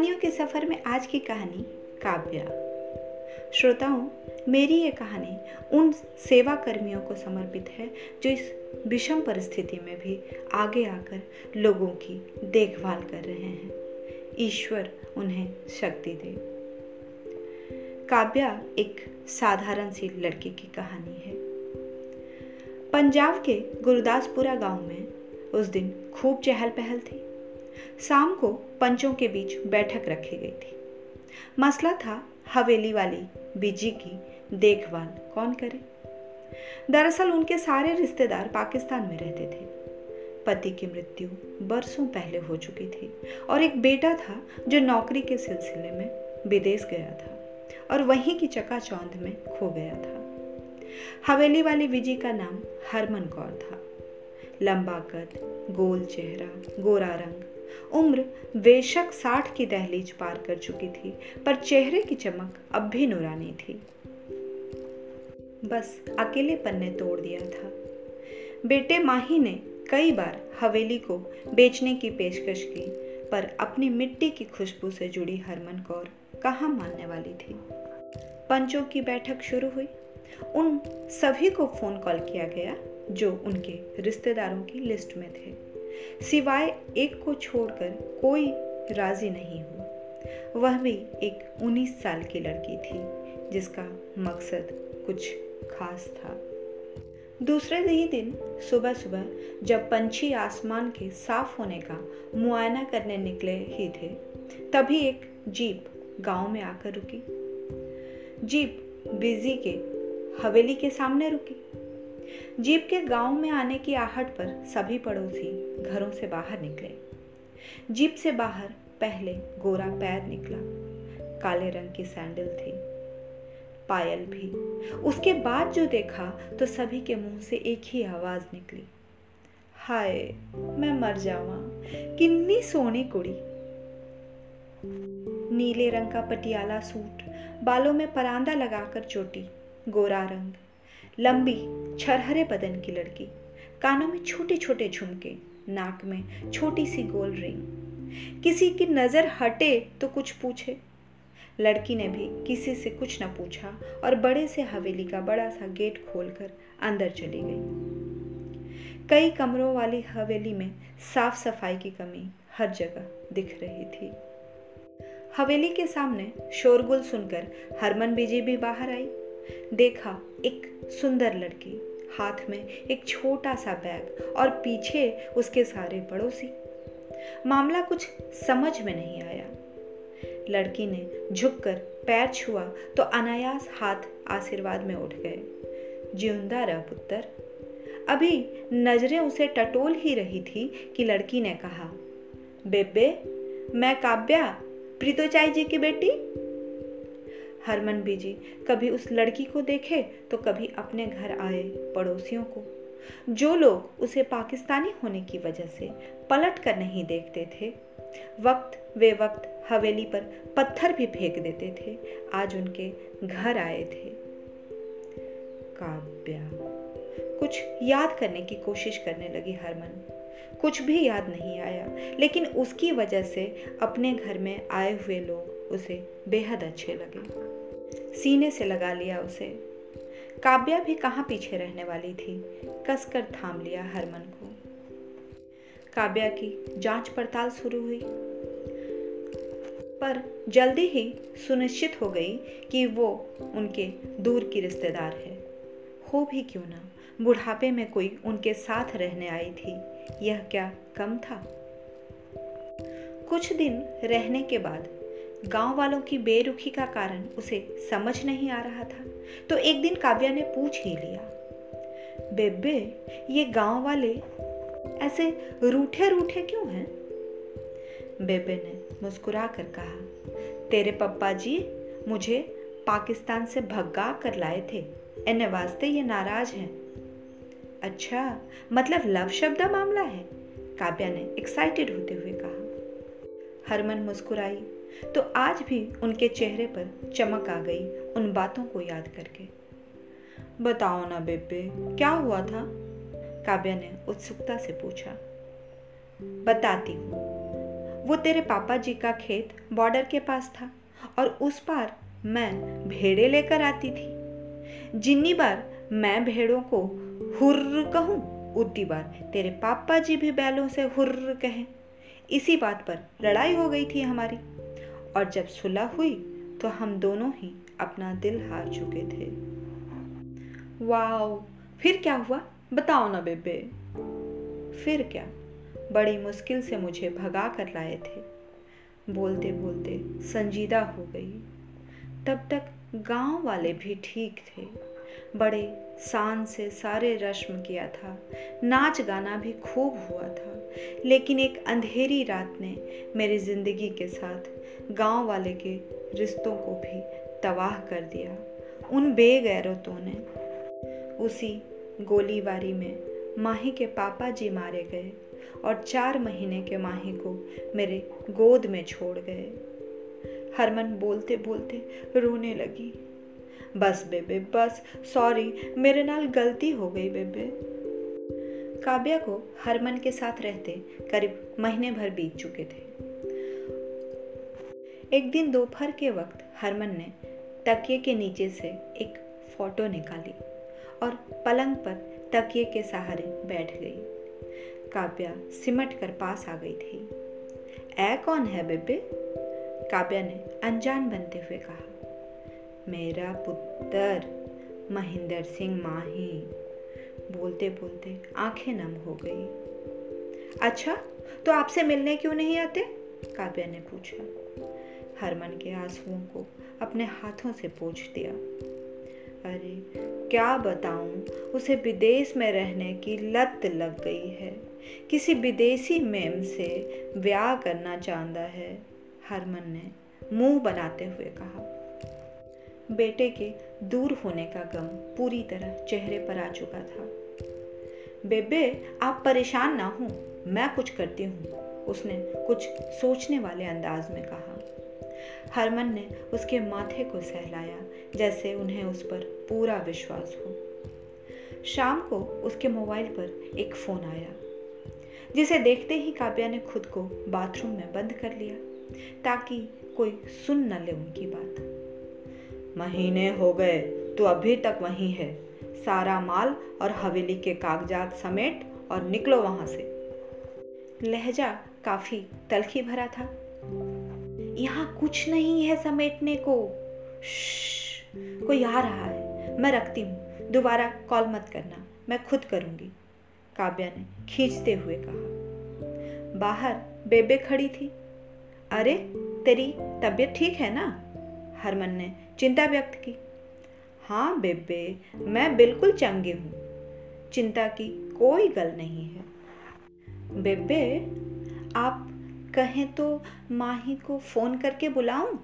कहानियों के सफ़र में आज की कहानी काव्या। श्रोताओं, मेरी ये कहानी उन सेवा कर्मियों को समर्पित है जो इस विषम परिस्थिति में भी आगे आकर लोगों की देखभाल कर रहे हैं। ईश्वर उन्हें शक्ति दे। काव्या एक साधारण सी लड़की की कहानी है। पंजाब के गुरुदासपुरा गाँव में उस दिन खूब चहल पहल थी। शाम को पंचों के बीच बैठक रखी गई थी। मसला था हवेली वाली बीजी की देखभाल कौन करे? दरअसल उनके सारे रिश्तेदार पाकिस्तान में रहते थे। पति की मृत्यु बरसों पहले हो चुकी थी और एक बेटा था जो नौकरी के सिलसिले में विदेश गया था और वहीं की चकाचौंध में खो गया था। हवेली वाली विजी का नाम हरमन कौर था। लंबा कद, गोल चेहरा, गोरा रंग उम्र बेशक साठ की दहलीज पार कर चुकी थी, पर चेहरे की चमक अब भी नुरानी थी। बस अकेलेपन ने तोड़ दिया था। बेटे माही ने कई बार हवेली को बेचने की पेशकश की, पर अपनी मिट्टी की खुशबू से जुड़ी हरमन कौर कहाँ मानने वाली थी? पंचों की बैठक शुरू हुई। उन सभी को फ़ोन कॉल किया गया, जो उनके रिश्तेदारों की लिस्ट में थे। सिवाय एक को छोड़कर कोई राज़ी नहीं हुआ वह भी एक 19 साल की लड़की थी, जिसका मकसद कुछ खास था। दूसरे ही दिन सुबह सुबह जब पंछी आसमान के साफ़ होने का मुआयना करने निकले ही थे, तभी एक जीप गाँव में आकर रुकी। जीप बिज़ी के हवेली के सामने रुकी। जीप के गाँव में आने की आहट पर सभी पड़ोसी घरों से बाहर निकले। जीप से बाहर पहले गोरा पैर निकला। काले रंग की सैंडल थी। पायल भी। उसके बाद जो देखा तो सभी के मुँह से एक ही आवाज़ निकली। हाय, मैं मर जावा किन्नी सोनी कुड़ी। नीले रंग का पटियाला सूट बालों में परांदा लगाकर चोटी, गोरा रंग। लंबी, छरहरे बदन की लड़की। कानों में छोटे छोटे झुमके। नाक में छोटी सी गोल रिंग। किसी की नज़र हटे तो कुछ पूछे। लड़की ने भी किसी से कुछ न पूछा और बड़े से हवेली का बड़ा सा गेट खोलकर अंदर चली गई। कई कमरों वाली हवेली में साफ़ सफ़ाई की कमी हर जगह दिख रही थी। हवेली के सामने शोरगुल सुनकर हरमन बीजी भी बाहर आई। देखा एक सुंदर लड़की हाथ में एक छोटा सा बैग और पीछे उसके सारे पड़ोसी। मामला कुछ समझ में नहीं आया। लड़की ने झुककर पैर छुआ तो अनायास हाथ आशीर्वाद में उठ गए। ज़िंदा रह पुत्र। अभी नज़रें उसे टटोल ही रही थी कि लड़की ने कहा, बेबे, मैं काव्या, प्रीतोचाई जी की बेटी? हरमन बीजी, कभी उस लड़की को देखे तो कभी अपने घर आए पड़ोसियों को। जो लोग उसे पाकिस्तानी होने की वजह से पलट कर नहीं देखते थे, वक्त वे वक्त हवेली पर पत्थर भी फेंक देते थे, आज उनके घर आए थे। काव्या, कुछ याद करने की कोशिश करने लगी हरमन। कुछ भी याद नहीं आया, लेकिन उसकी वजह से अपने घर में आए हुए लोग उसे बेहद अच्छे लगे। सीने से लगा लिया उसे। काव्या भी कहाँ पीछे रहने वाली थी? कसकर थाम लिया हरमन को। काव्या की जाँच पड़ताल शुरू हुई। पर जल्दी ही सुनिश्चित हो गई कि वो उनके दूर की रिश्तेदार है। हो भी क्यों ना बुढ़ापे में कोई उनके साथ रहने आई थी, यह क्या कम था? कुछ दिन रहने के बाद गाँव वालों की बेरुखी का कारण उसे समझ नहीं आ रहा था तो एक दिन काव्या ने पूछ ही लिया, बेबे, ये गाँव वाले ऐसे रूठे रूठे क्यों हैं? बेबे ने मुस्कुरा कर कहा, तेरे पप्पा जी मुझे पाकिस्तान से भगा कर लाए थे, इन्हें वास्ते ये नाराज़ हैं। अच्छा मतलब लव शब्द मामला है? काव्या ने एक्साइटेड होते हुए कहा। हरमन मुस्कुराई तो आज भी उनके चेहरे पर चमक आ गई उन बातों को याद करके। बताओ ना बेबे, क्या हुआ था? काव्या ने उत्सुकता से पूछा। बताती हूँ। वो तेरे पापा जी का खेत बॉर्डर के पास था और उस पार मैं भेड़े लेकर आती थी। जिन्नी बार मैं भेड़ों को हुर्र कहूँ उतनी बार तेरे पापा जी भी बैलों से हुर्र कहें। इसी बात पर लड़ाई हो गई थी हमारी। और जब सुलह हुई तो हम दोनों ही अपना दिल हार चुके थे। वाओ, फिर क्या हुआ? बताओ ना बेबे। फिर क्या? बड़ी मुश्किल से मुझे भगा कर लाए थे। बोलते बोलते संजीदा हो गई। तब तक गाँव वाले भी ठीक थे। बड़े शान से सारे रस्म किया था। नाच गाना भी खूब हुआ था। लेकिन एक अंधेरी रात ने मेरी ज़िंदगी के साथ गाँव वाले के रिश्तों को भी तबाह कर दिया। उन बेगैरतों ने उसी गोलीबारी में माही के पापा जी मारे गए और चार महीने के माही को मेरे गोद में छोड़ गए। हरमन बोलते बोलते रोने लगी। बस बेबे, बस, सॉरी, मेरे नाल गलती हो गई बेबे। काव्या को हरमन के साथ रहते करीब महीने भर बीत चुके थे। एक दिन दोपहर के वक्त हरमन ने तकिए के नीचे से एक फ़ोटो निकाली और पलंग पर तकिए के सहारे बैठ गई। काव्या सिमट कर पास आ गई थी। ऐ कौन है बेबे? काव्या ने अनजान बनते हुए कहा। मेरा पुत्र महेंद्र सिंह माही, बोलते बोलते आँखें नम हो गई। अच्छा तो आपसे मिलने क्यों नहीं आते? काव्या ने पूछा। हरमन के आंसुओं को अपने हाथों से पोछ दिया। अरे, क्या बताऊँ? उसे विदेश में रहने की लत लग गई है। किसी विदेशी मेम से ब्याह करना चाहता है, हरमन ने मुँह बनाते हुए कहा। बेटे के दूर होने का गम पूरी तरह चेहरे पर आ चुका था। बेबे, आप परेशान ना हो, मैं कुछ करती हूँ, उसने कुछ सोचने वाले अंदाज में कहा। हरमन ने उसके माथे को सहलाया, जैसे उन्हें उस पर पूरा विश्वास हो। शाम को उसके मोबाइल पर एक फ़ोन आया, जिसे देखते ही काव्या ने खुद को बाथरूम में बंद कर लिया, ताकि कोई सुन न ले उनकी बात। महीने हो गए तो अभी तक वहीं है। सारा माल और हवेली के कागजात समेट और निकलो वहाँ से। लहजा काफ़ी तलखी भरा था। यहाँ कुछ नहीं है समेटने को। कोई आ रहा है। मैं रखती हूँ। दोबारा कॉल मत करना। मैं खुद करूँगी। काव्या ने खींचते हुए कहा। बाहर बेबे खड़ी थी। अरे, तेरी तबीयत ठीक है ना? हरमन ने चिंता व्यक्त की। हाँ बेबे, मैं बिल्कुल चंगे हूँ। चिंता की कोई गल नहीं है। बेबे, आप कहें तो माही को फ़ोन करके बुलाऊं?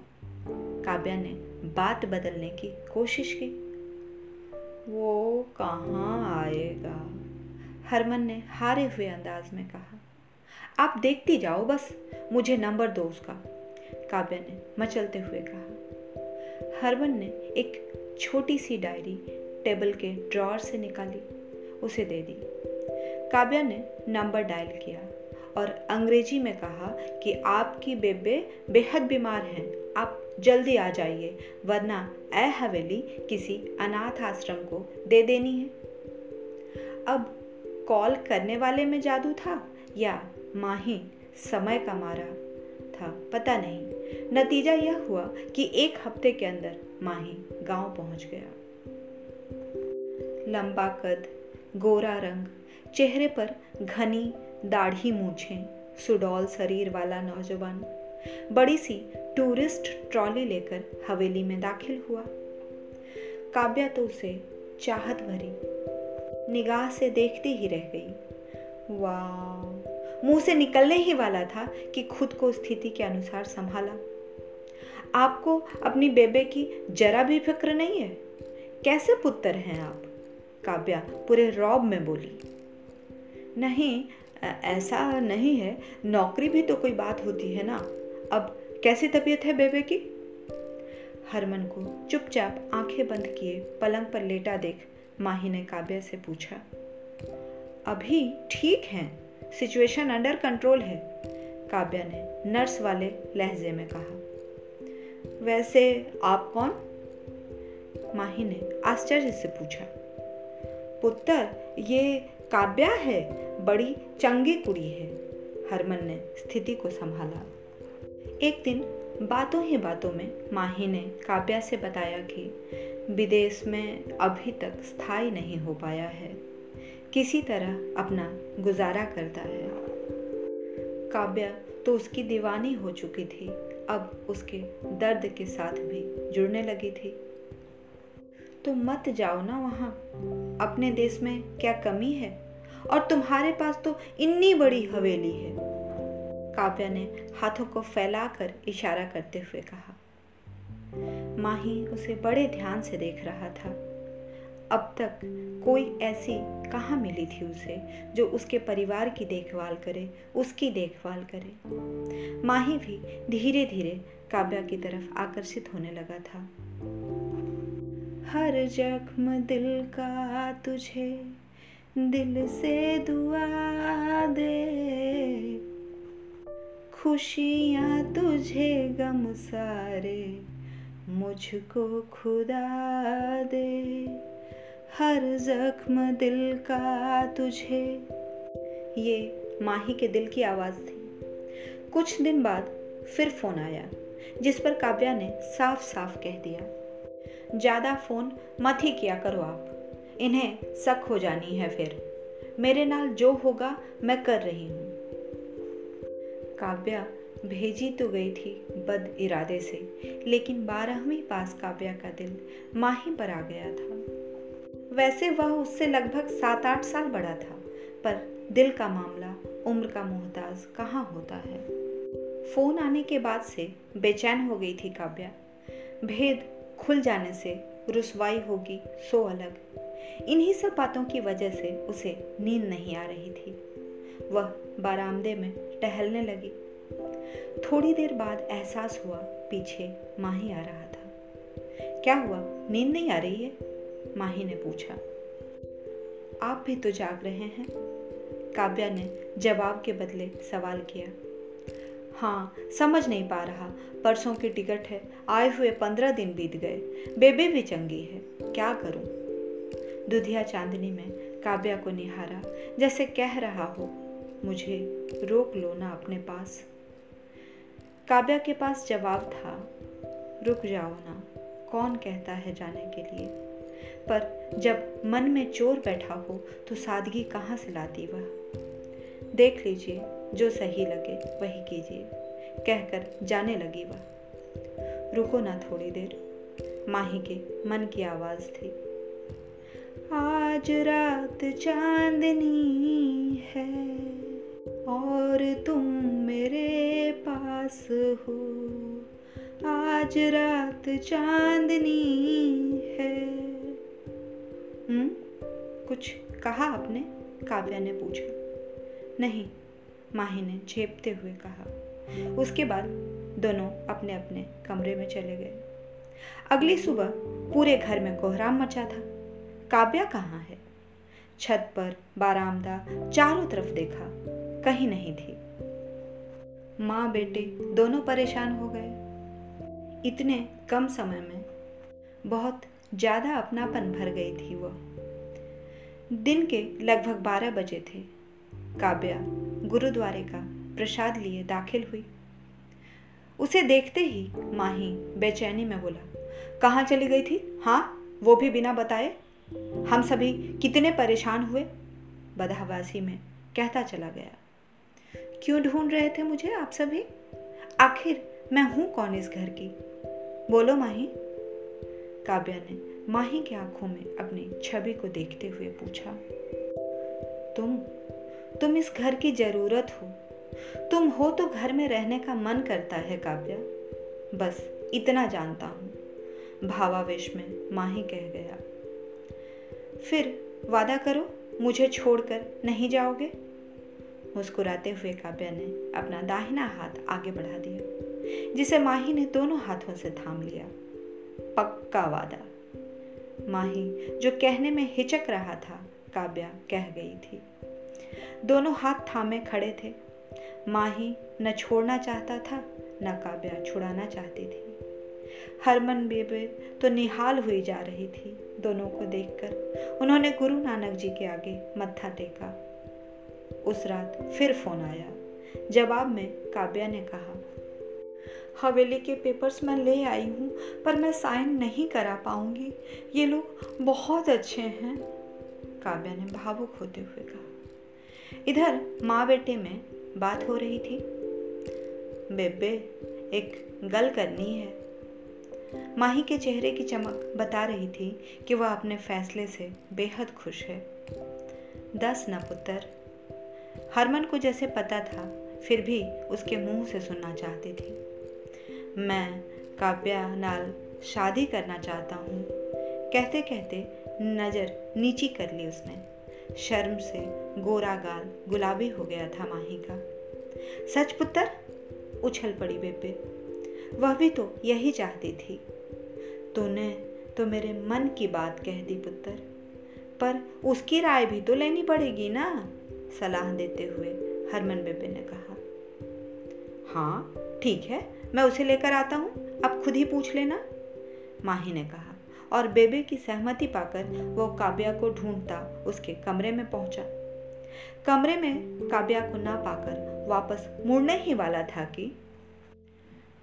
काव्या ने बात बदलने की कोशिश की। वो कहाँ आएगा? हरमन ने हारे हुए अंदाज में कहा। आप देखती जाओ बस, मुझे नंबर दो उसका। काव्या ने मचलते हुए कहा। हरमन ने एक छोटी सी डायरी टेबल के ड्रॉर से निकाली, उसे दे दी। काव्या ने नंबर डायल किया। और अंग्रेज़ी में कहा कि आपकी बेबे बेहद बीमार हैं, आप जल्दी आ जाइए, वरना ए हवेली किसी अनाथ आश्रम को दे देनी है। अब कॉल करने वाले में जादू था या माही समय का मारा था, पता नहीं। नतीजा यह हुआ कि एक हफ़्ते के अंदर माही गाँव पहुँच गया। लंबा कद, गोरा रंग, चेहरे पर घनी दाढ़ी मूछें, सुडौल शरीर वाला नौजवान। बड़ी सी टूरिस्ट ट्रॉली लेकर हवेली में दाखिल हुआ। काव्या तो उसे चाहत भरी, निगाह से देखती ही रह गई। वाह! मुँह से निकलने ही वाला था कि खुद को स्थिति के अनुसार संभाला। आपको अपनी बेबे की जरा भी फ़िक्र नहीं है? कैसे पुत्र हैं आप? काव्या पूरे रौब में बोली। नहीं ऐसा नहीं है। नौकरी भी तो कोई बात होती है ना। अब कैसी तबीयत है बेबे की? हरमन को चुपचाप आँखें बंद किए पलंग पर लेटा देख माही ने काव्या से पूछा, अभी ठीक है? सिचुएशन अंडर कंट्रोल है? काव्या ने नर्स वाले लहजे में कहा, वैसे आप कौन? माही ने आश्चर्य से पूछा, पुत्र, ये काव्या है, बड़ी चंगी कुड़ी है। हरमन ने स्थिति को संभाला। एक दिन बातों ही बातों में माही ने काव्या से बताया कि विदेश में अभी तक स्थायी नहीं हो पाया है। किसी तरह अपना गुजारा करता है। काव्या तो उसकी दीवानी हो चुकी थी। अब उसके दर्द के साथ भी जुड़ने लगी थी। तो मत जाओ ना वहाँ। अपने देश में क्या कमी है? और तुम्हारे पास तो इतनी बड़ी हवेली है। काव्या ने हाथों को फैलाकर इशारा करते हुए कहा। माही उसे बड़े ध्यान से देख रहा था। अब तक कोई ऐसी कहाँ मिली थी उसे, जो उसके परिवार की देखभाल करे, उसकी देखभाल करे? माही भी धीरे धीरे काव्या की तरफ़ आकर्षित होने लगा था। हर जख्म दिल का तुझे, दिल से दुआ दे। खुशियाँ तुझे गम सारे, मुझको खुदा दे। हर जख्म दिल का तुझे। ये माही के दिल की आवाज़ थी। कुछ दिन बाद फिर फ़ोन आया, जिस पर काव्या ने साफ़ साफ़ कह दिया। ज़्यादा फ़ोन मत ही किया करो आप। इन्हें शक हो जानी है फिर। मेरे नाल जो होगा मैं कर रही हूँ। काव्या भेजी तो गई थी बद इरादे से, लेकिन बारहवीं पास काव्या का दिल माही पर आ गया था। वैसे वह उससे लगभग सात आठ साल बड़ा था, पर दिल का मामला, उम्र का मोहताज कहाँ होता है? फ़ोन आने के बाद से बेचैन हो गई थी काव्या। भेद खुल जाने से रुसवाई होगी सो अलग। इन्हीं सब बातों की वजह से उसे नींद नहीं आ रही थी। वह बारामदे में टहलने लगी। थोड़ी देर बाद एहसास हुआ, पीछे माही आ रहा था। क्या हुआ? नींद नहीं आ रही है? माही ने पूछा। आप भी तो जाग रहे हैं। काव्या ने जवाब के बदले सवाल किया। हाँ समझ नहीं पा रहा। परसों की टिकट है, आए हुए पंद्रह दिन बीत गए। बेबे भी चंगी है, क्या करूँ? दुधिया चांदनी में काव्या को निहारा, जैसे कह रहा हो, मुझे रोक लो ना अपने पास। काव्या के पास जवाब था, रुक जाओ ना, कौन कहता है जाने के लिए? पर जब मन में चोर बैठा हो तो सादगी कहाँ से लाती वह? देख लीजिए जो सही लगे वही कीजिए, कहकर जाने लगी वह। रुको ना थोड़ी देर, माही के मन की आवाज़ थी। आज रात चांदनी है और तुम मेरे पास हो। आज रात चांदनी है। हम्म कुछ कहा आपने? काव्या ने पूछा। नहीं माही ने झेपते हुए कहा। उसके बाद दोनों अपने अपने कमरे में चले गए। अगली सुबह पूरे घर में कोहराम मचा था। काव्या कहाँ है? छत पर बारामदा चारों तरफ़ देखा, कहीं नहीं थी। माँ बेटे दोनों परेशान हो गए। इतने कम समय में बहुत ज़्यादा अपनापन भर गई थी वह दिन के लगभग बारह बजे थे। काव्या गुरुद्वारे का प्रसाद लिए दाखिल हुई। उसे देखते ही माही बेचैनी में बोला, कहाँ चली गई थी? हाँ वो भी बिना बताए? हम सभी कितने परेशान हुए? बदहवासी में कहता चला गया, क्यों ढूंढ रहे थे मुझे आप सभी? आखिर मैं हूँ कौन इस घर की? बोलो माही। काव्या ने माही की आँखों में अपनी छवि को देखते हुए पूछा, तुम तुम इस घर की ज़रूरत हो। तुम हो तो घर में रहने का मन करता है, काव्या। बस इतना जानता हूँ। भावावेश में माही कह गया। फिर वादा करो, मुझे छोड़कर नहीं जाओगे? मुस्कुराते हुए काव्या ने अपना दाहिना हाथ आगे बढ़ा दिया, जिसे माही ने दोनों हाथों से थाम लिया। पक्का वादा। माही जो कहने में हिचक रहा था, काव्या कह गई थी। दोनों हाथ थामे खड़े थे। माही न छोड़ना चाहता था, न काव्या छुड़ाना चाहती थी। हरमन बेबे तो निहाल हुई जा रही थी दोनों को देखकर। उन्होंने गुरु नानक जी के आगे मत्था टेका। उस रात फिर फ़ोन आया। जवाब में काव्या ने कहा, हवेली के पेपर्स मैं ले आई हूँ, पर मैं साइन नहीं करा पाऊँगी। ये लोग बहुत अच्छे हैं। काव्या ने भावुक होते हुए कहा इधर माँ बेटे में बात हो रही थी। बेबे, एक गल करनी है। माही के चेहरे की चमक बता रही थी कि वह अपने फैसले से बेहद खुश है। दस न पुत्र। हरमन को जैसे पता था, फिर भी उसके मुँह से सुनना चाहती थी। मैं काव्या नाल शादी करना चाहता हूँ। कहते कहते नज़र नीची कर ली उसने। शर्म से गोरा गाल, गुलाबी हो गया था माही का। सच पुत्र, उछल पड़ी बेबे। वह भी तो यही चाहती थी। तूने तो मेरे मन की बात कह दी पुत्र। पर उसकी राय भी तो लेनी पड़ेगी ना? सलाह देते हुए हरमन बेबे ने कहा। हाँ ठीक है, मैं उसे लेकर आता हूँ। अब खुद ही पूछ लेना। माही ने कहा, और बेबे की सहमति पाकर वो काव्या को ढूंढता उसके कमरे में पहुँचा। कमरे में काव्या को ना पाकर वापस मुड़ने ही वाला था कि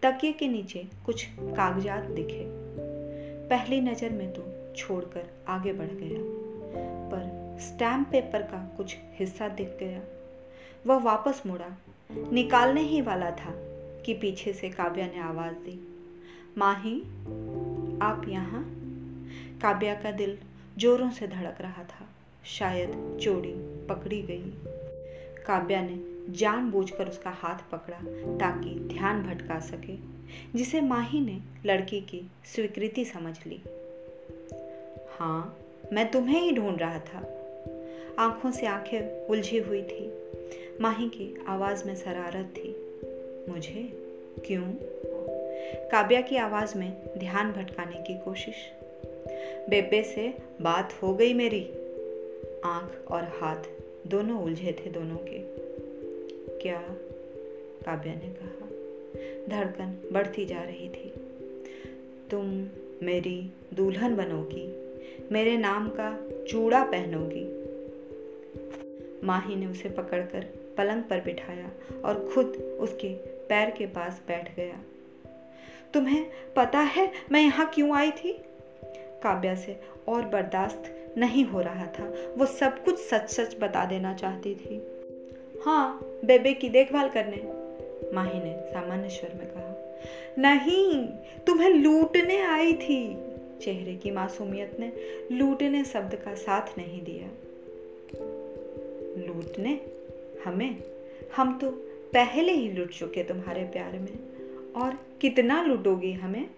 तकिए के नीचे कुछ कागजात दिखे। पहली नज़र में तो छोड़कर आगे बढ़ गया, पर स्टैम्प पेपर का कुछ हिस्सा दिख गया। वह वापस मुड़ा। निकालने ही वाला था कि पीछे से काव्या ने आवाज़ दी, माही, आप यहाँ? काव्या का दिल जोरों से धड़क रहा था। शायद चोरी पकड़ी गई। काव्या ने जानबूझकर उसका हाथ पकड़ा ताकि ध्यान भटका सके, जिसे माही ने लड़की की स्वीकृति समझ ली। हाँ मैं तुम्हें ही ढूंढ रहा था। आँखों से आँखें उलझी हुई थी। माही की आवाज़ में शरारत थी। मुझे? क्यों? काव्या की आवाज़ में ध्यान भटकाने की कोशिश। बेबे से बात हो गई मेरी। आँख और हाथ दोनों उलझे थे दोनों के। क्या काव्या ने कहा? धड़कन बढ़ती जा रही थी। तुम मेरी दुल्हन बनोगी, मेरे नाम का चूड़ा पहनोगी। माही ने उसे पकड़कर पलंग पर बिठाया और खुद उसके पैर के पास बैठ गया। तुम्हें पता है मैं यहाँ क्यों आई थी? काव्या से और बर्दाश्त नहीं हो रहा था। वो सब कुछ सच सच बता देना चाहती थी। हाँ बेबे की देखभाल करने, माही ने सामान्य स्वर में कहा। नहीं, तुम्हें लूटने आई थी। चेहरे की मासूमियत ने लूटने शब्द का साथ नहीं दिया। लूटने? हमें? हम तो पहले ही लुट चुके तुम्हारे प्यार में। और कितना लुटोगी हमें?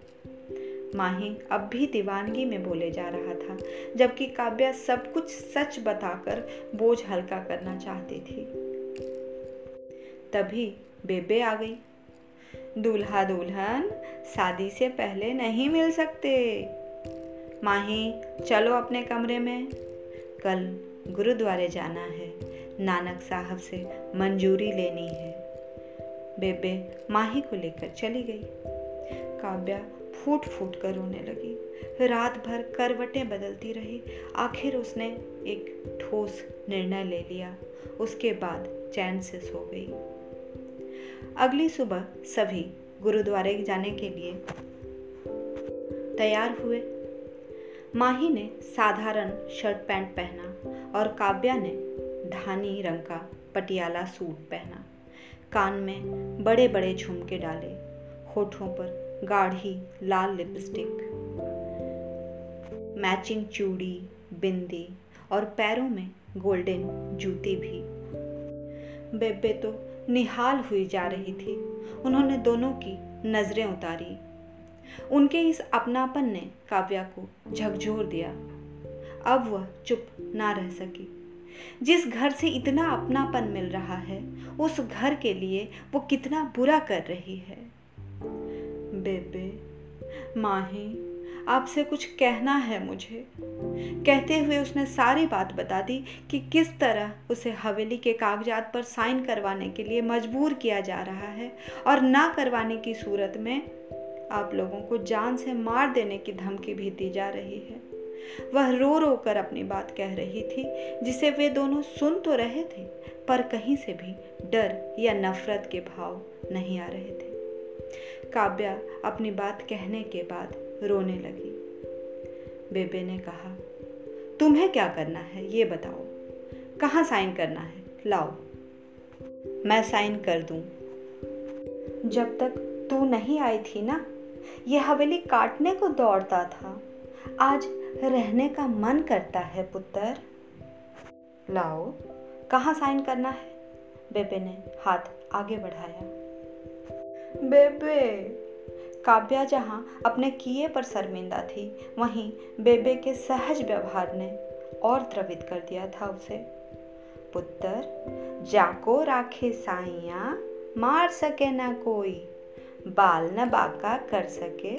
माही अब भी दीवानगी में बोले जा रहा था, जबकि काव्या सब कुछ सच बताकर बोझ हल्का करना चाहती थी। तभी बेबे आ गई। दूल्हा दुल्हन शादी से पहले नहीं मिल सकते। माही, चलो अपने कमरे में। कल गुरुद्वारे जाना है। नानक साहब से मंजूरी लेनी है। बेबे माही को लेकर चली गई। काव्या फूट फूट कर रोने लगी। रात भर करवटें बदलती रही। आखिर उसने एक ठोस निर्णय ले लिया। उसके बाद चैन से सो गई। अगली सुबह सभी गुरुद्वारे जाने के लिए तैयार हुए। माही ने साधारण शर्ट पैंट पहना और काव्या ने धानी रंग का पटियाला सूट पहना। कान में बड़े बड़े झुमके डाले। होठों पर गाढ़ी लाल लिपस्टिक। मैचिंग चूड़ी, बिंदी और पैरों में गोल्डन जूती भी। बेबे तो निहाल हुई जा रही थी। उन्होंने दोनों की नज़रें उतारी। उनके इस अपनापन ने काव्या को झकझोर दिया। अब वह चुप ना रह सकी। जिस घर से इतना अपनापन मिल रहा है, उस घर के लिए वो कितना बुरा कर रही है। बेबे, माही, आपसे कुछ कहना है मुझे। कहते हुए उसने सारी बात बता दी कि किस तरह उसे हवेली के कागजात पर साइन करवाने के लिए मजबूर किया जा रहा है और ना करवाने की सूरत में आप लोगों को जान से मार देने की धमकी भी दी जा रही है। वह रो रो कर अपनी बात कह रही थी, जिसे वे दोनों सुन तो रहे थे, पर कहीं से भी डर या नफरत के भाव नहीं आ रहे थे। काव्या अपनी बात कहने के बाद रोने लगी। बेबे ने कहा, तुम्हें क्या करना है? ये बताओ। कहाँ साइन करना है? लाओ। मैं साइन कर दूँ। जब तक तू नहीं आई थी ना ये हवेली काटने को दौड़ता था। आज रहने का मन करता है, पुत्र। लाओ। कहाँ साइन करना है? बेबे ने हाथ आगे बढ़ाया। बेबे। काव्या जहाँ अपने किए पर शर्मिंदा थी। वहीं बेबे के सहज व्यवहार ने और द्रवित कर दिया था उसे। पुत्र, जाको राखे साइया मार सके ना कोई, बाल न बाका कर सके,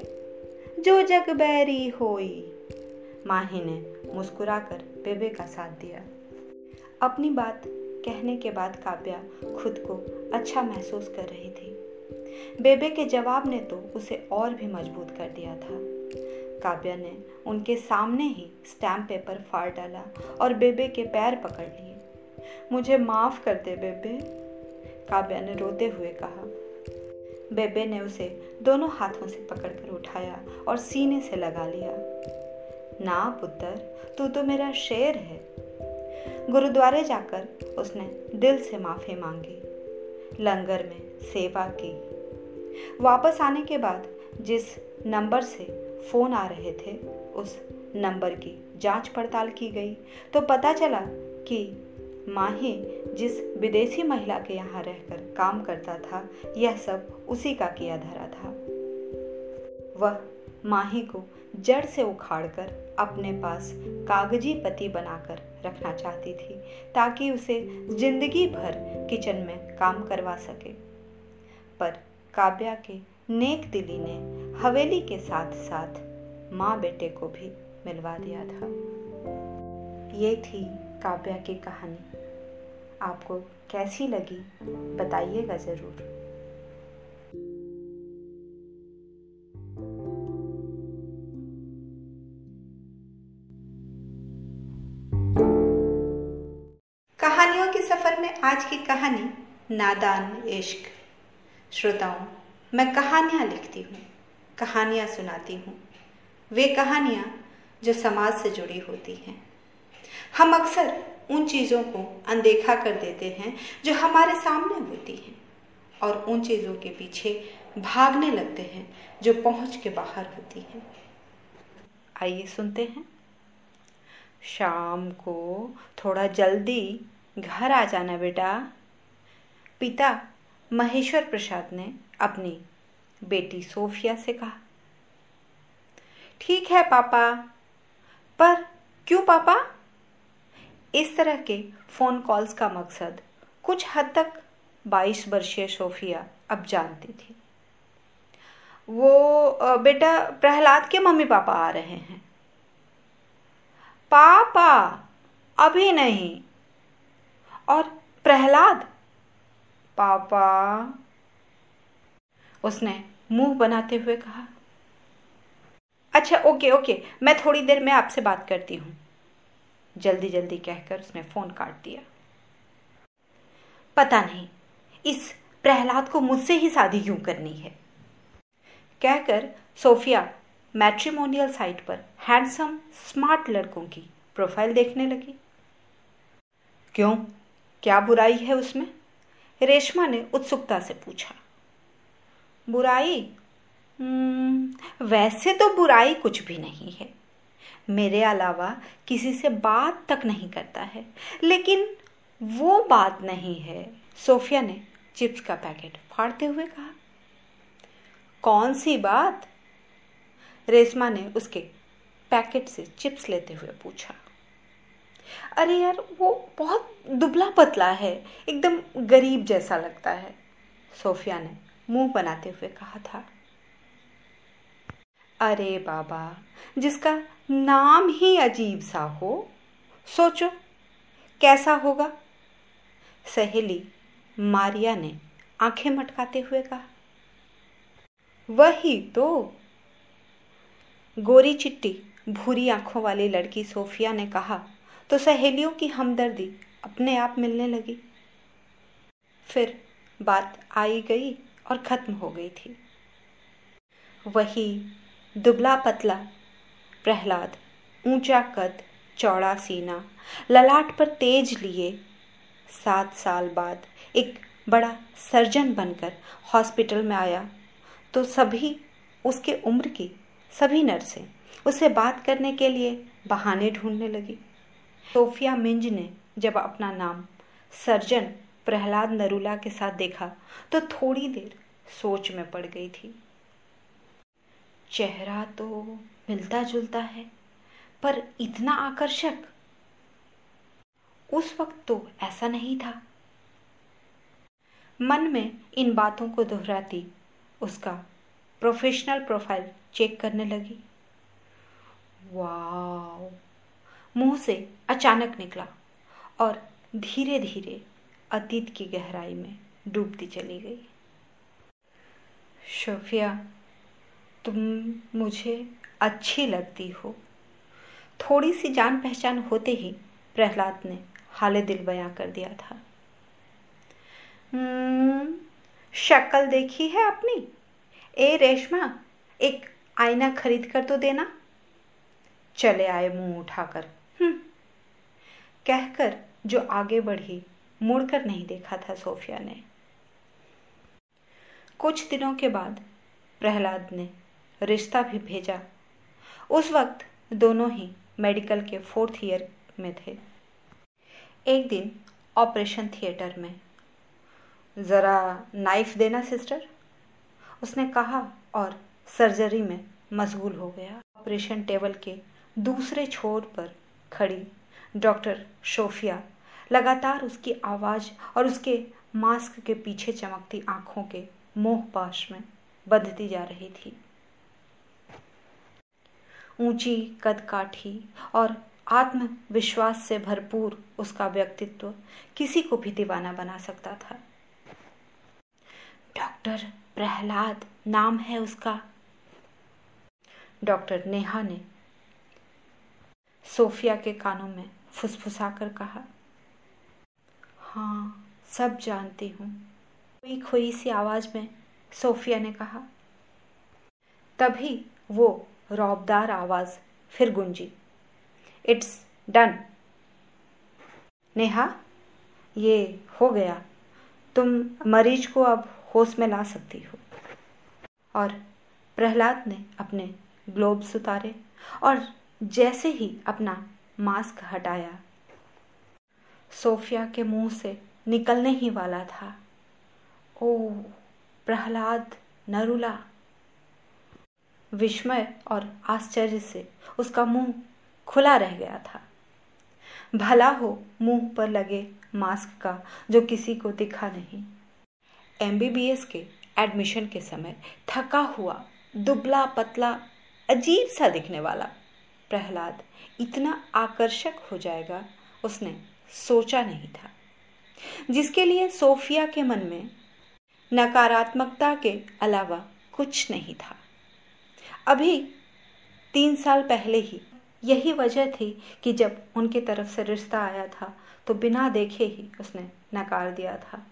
जो जग बैरी होई। माही ने मुस्कुराकर बेबे का साथ दिया। अपनी बात कहने के बाद काव्या खुद को अच्छा महसूस कर रही थी। बेबे के जवाब ने तो उसे और भी मज़बूत कर दिया था। काव्या ने उनके सामने ही स्टैम्प पेपर फाड़ डाला और बेबे के पैर पकड़ लिए। मुझे माफ़ कर दे बेबे, काव्या ने रोते हुए कहा। बेबे ने उसे दोनों हाथों से पकड़कर उठाया और सीने से लगा लिया। ना पुत्र, तू तो मेरा शेर है। गुरुद्वारे जाकर उसने दिल से माफ़ी मांगी। लंगर में सेवा की। वापस आने के बाद जिस नंबर से फ़ोन आ रहे थे, उस नंबर की जाँच पड़ताल की गई। तो पता चला कि माही जिस विदेशी महिला के यहाँ रहकर काम करता था, यह सब उसी का किया धरा था। वह माही को जड़ से उखाड़कर अपने पास कागज़ी पति बनाकर रखना चाहती थी, ताकि उसे ज़िंदगी भर किचन में काम करवा सके। पर काव्या के नेक दिली ने हवेली के साथ साथ माँ बेटे को भी मिलवा दिया था। ये थी काव्या की कहानी। आपको कैसी लगी, बताइएगा ज़रूर। कहानियों के सफ़र में आज की कहानी नादान इश्क। श्रोताओं, मैं कहानियाँ लिखती हूँ, कहानियाँ सुनाती हूँ। वे कहानियाँ जो समाज से जुड़ी होती हैं। हम अक्सर उन चीज़ों को अनदेखा कर देते हैं जो हमारे सामने होती हैं और उन चीज़ों के पीछे भागने लगते हैं जो पहुँच के बाहर होती हैं। आइए सुनते हैं। शाम को थोड़ा जल्दी घर आ जाना बेटा। पिता महेश्वर प्रसाद ने अपनी बेटी सोफिया से कहा, ठीक है पापा, पर क्यों पापा? इस तरह के फ़ोन कॉल्स का मकसद कुछ हद तक 22 वर्षीय सोफिया अब जानती थी। वो बेटा प्रहलाद के मम्मी पापा आ रहे हैं। पापा, अभी नहीं। और प्रहलाद पापा। उसने मुँह बनाते हुए कहा अच्छा ओके ओके, मैं थोड़ी देर में आपसे बात करती हूँ, जल्दी जल्दी कहकर उसने फ़ोन काट दिया। पता नहीं, इस प्रहलाद को मुझसे ही शादी क्यों करनी है? कहकर सोफिया मैट्रिमोनियल साइट पर हैंडसम, स्मार्ट लड़कों की प्रोफ़ाइल देखने लगी। क्यों? क्या बुराई है उसमें? रेशमा ने उत्सुकता से पूछा। बुराई? हम्म, वैसे तो बुराई कुछ भी नहीं है। मेरे अलावा किसी से बात तक नहीं करता है। लेकिन वो बात नहीं है सोफिया ने चिप्स का पैकेट फाड़ते हुए कहा। कौन सी बात? रेशमा ने उसके पैकेट से चिप्स लेते हुए पूछा। अरे यार, वो बहुत दुबला पतला है, एकदम गरीब जैसा लगता है। सोफिया ने मुँह बनाते हुए कहा था, अरे बाबा, जिसका नाम ही अजीब सा हो, सोचो, कैसा होगा? सहेली मारिया ने आँखें मटकाते हुए कहा, वही तो। गोरी चिट्टी भूरी आँखों वाली लड़की सोफिया ने कहा तो सहेलियों की हमदर्दी अपने आप मिलने लगी। फिर बात आई गई और खत्म हो गई थी। वही दुबला पतला प्रहलाद, ऊँचा कद, चौड़ा सीना, ललाट पर तेज लिए सात साल बाद एक बड़ा सर्जन बनकर हॉस्पिटल में आया। तो सभी उसके उम्र की सभी नर्सें उसे बात करने के लिए बहाने ढूँढने लगी। सोफिया मिंज ने जब अपना नाम सर्जन प्रहलाद नरूला के साथ देखा तो थोड़ी देर सोच में पड़ गई थी। चेहरा तो मिलता जुलता है, पर इतना आकर्षक। उस वक्त तो ऐसा नहीं था। मन में इन बातों को दोहराती उसका प्रोफेशनल प्रोफ़ाइल चेक करने लगी। वाह मुँह से अचानक निकला और धीरे धीरे अतीत की गहराई में डूबती चली गई। शोफिया तुम मुझे अच्छी लगती हो। थोड़ी सी जान पहचान होते ही प्रहलाद ने हाले दिल बयां कर दिया था। हम्म, शक्ल देखी है अपनी? ए रेशमा एक आईना खरीद कर तो देना। चले आए मुँह उठाकर। कहकर जो आगे बढ़ी, मुड़कर नहीं देखा था सोफिया ने। कुछ दिनों के बाद प्रहलाद ने रिश्ता भी भेजा। उस वक्त दोनों ही मेडिकल के फोर्थ ईयर में थे। एक दिन ऑपरेशन थिएटर में, ज़रा नाइफ देना, सिस्टर? उसने कहा और सर्जरी में मशगूल हो गया। ऑपरेशन टेबल के दूसरे छोर पर खड़ी डॉक्टर शोफिया। लगातार उसकी आवाज़ और उसके मास्क के पीछे चमकती आँखों के मोह पाश में बंधती जा रही थी। ऊँची कदकाठी और आत्मविश्वास से भरपूर उसका व्यक्तित्व किसी को भी दीवाना बना सकता था। डॉक्टर प्रहलाद नाम है उसका। डॉक्टर नेहा ने सोफिया के कानों में फुसफुसाकर कहा। हाँ सब जानती हूँ। कोई खोई सी आवाज़ में सोफिया ने कहा। तभी वो रौबदार आवाज़ फिर गुंजी। It's done. नेहा, ये हो गया। तुम मरीज़ को अब होश में ला सकती हो। और प्रहलाद ने अपने ग्लोब्स उतारे और जैसे ही अपना मास्क हटाया। सोफिया के मुँह से निकलने ही वाला था। ओ प्रहलाद नरुला। विस्मय और आश्चर्य से उसका मुँह खुला रह गया था। भला हो, मुँह पर लगे मास्क का, जो किसी को दिखा नहीं। एमबीबीएस के एडमिशन के समय थका हुआ, दुबला पतला, अजीब सा दिखने वाला प्रहलाद इतना आकर्षक हो जाएगा, उसने सोचा नहीं था। जिसके लिए सोफिया के मन में नकारात्मकता के अलावा कुछ नहीं था। अभी तीन साल पहले ही यही वजह थी कि जब उनकी तरफ़ से रिश्ता आया था तो बिना देखे ही उसने नकार दिया था।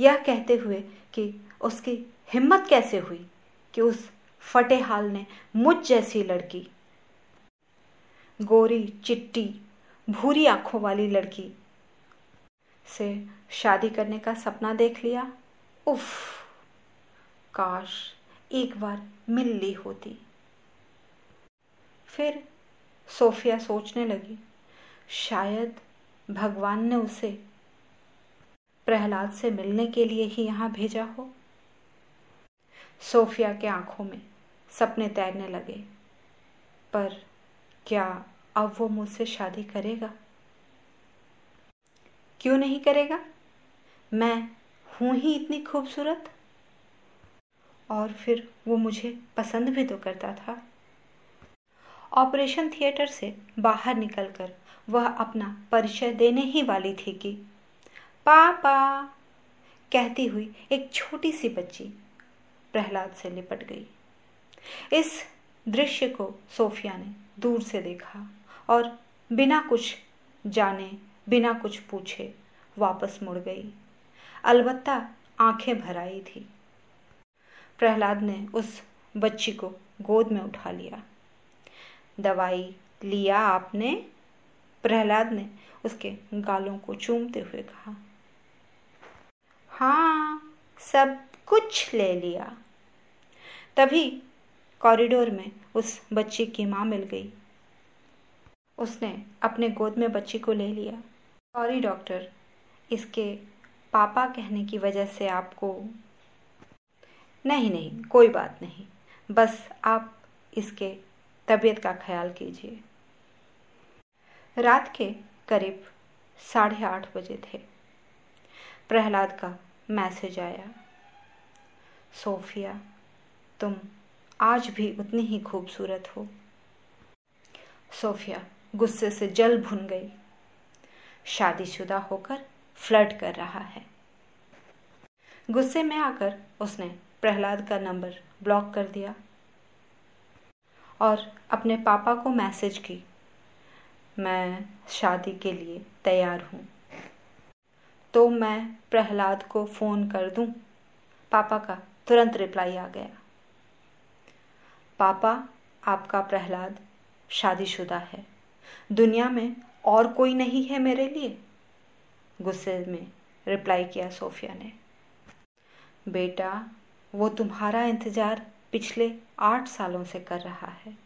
यह कहते हुए कि उसकी हिम्मत कैसे हुई कि उस फटेहाल ने मुझ जैसी लड़की गोरी, चिट्टी, भूरी आँखों वाली लड़की से शादी करने का सपना देख लिया। उफ, काश एक बार मिल ली होती। फिर सोफिया सोचने लगी, शायद भगवान ने उसे प्रहलाद से मिलने के लिए ही यहाँ भेजा हो। सोफिया के आँखों में सपने तैरने लगे, पर क्या अब वो मुझसे शादी करेगा। क्यों नहीं करेगा? मैं हूँ ही इतनी खूबसूरत। और फिर वो मुझे पसंद भी तो करता था। ऑपरेशन थिएटर से बाहर निकलकर वह अपना परिचय देने ही वाली थी कि, पापा, कहती हुई एक छोटी सी बच्ची प्रहलाद से लिपट गई। इस दृश्य को सोफिया ने दूर से देखा। और बिना कुछ जाने, बिना कुछ पूछे वापस मुड़ गई। अलबत्ता आँखें भर आई थी। प्रहलाद ने उस बच्ची को गोद में उठा लिया। दवाई लिया आपने? प्रहलाद ने उसके गालों को चूमते हुए कहा। हाँ सब कुछ ले लिया। तभी कॉरिडोर में उस बच्ची की माँ मिल गई। उसने अपने गोद में बच्ची को ले लिया। सॉरी डॉक्टर इसके पापा कहने की वजह से आपको नहीं नहीं, कोई बात नहीं। बस आप इसके तबीयत का ख्याल कीजिए। रात के करीब साढ़े आठ बजे थे। प्रहलाद का मैसेज आया। सोफिया, तुम आज भी उतनी ही खूबसूरत हो। सोफिया गुस्से से जल भुन गई। शादीशुदा होकर फ्लर्ट कर रहा है। गुस्से में आकर उसने प्रहलाद का नंबर ब्लॉक कर दिया और अपने पापा को मैसेज की, मैं शादी के लिए तैयार हूँ। तो मैं प्रहलाद को फ़ोन कर दूँ? पापा का तुरंत रिप्लाई आ गया। पापा, आपका प्रहलाद शादीशुदा है। दुनिया में और कोई नहीं है मेरे लिए? गुस्से में रिप्लाई किया सोफिया ने। बेटा, वो तुम्हारा इंतज़ार पिछले आठ सालों से कर रहा है।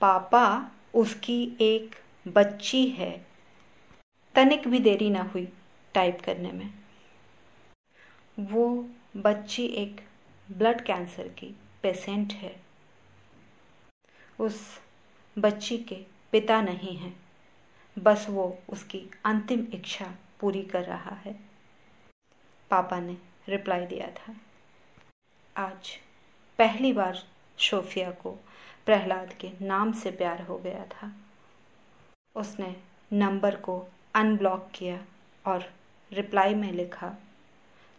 पापा, उसकी एक बच्ची है। तनिक भी देरी ना हुई टाइप करने में। वो बच्ची एक ब्लड कैंसर की पेशेंट है। उस बच्ची के पिता नहीं हैं। बस वो उसकी अंतिम इच्छा पूरी कर रहा है। पापा ने रिप्लाई दिया था। आज पहली बार शोफिया को प्रहलाद के नाम से प्यार हो गया था। उसने नंबर को अनब्लॉक किया और रिप्लाई में लिखा,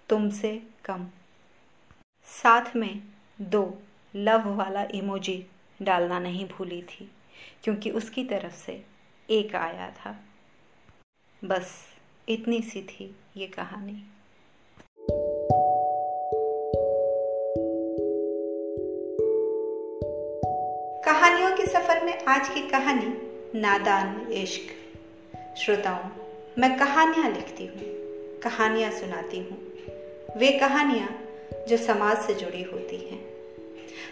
तुमसे कम। साथ में दो लव वाला इमोजी डालना नहीं भूली थी। क्योंकि उसकी तरफ़ से एक आया था। बस इतनी सी थी ये कहानी। कहानियों के सफ़र में आज की कहानी नादान इश्क। श्रोताओं, मैं कहानियाँ लिखती हूँ, कहानियाँ सुनाती हूँ। वे कहानियाँ जो समाज से जुड़ी होती हैं।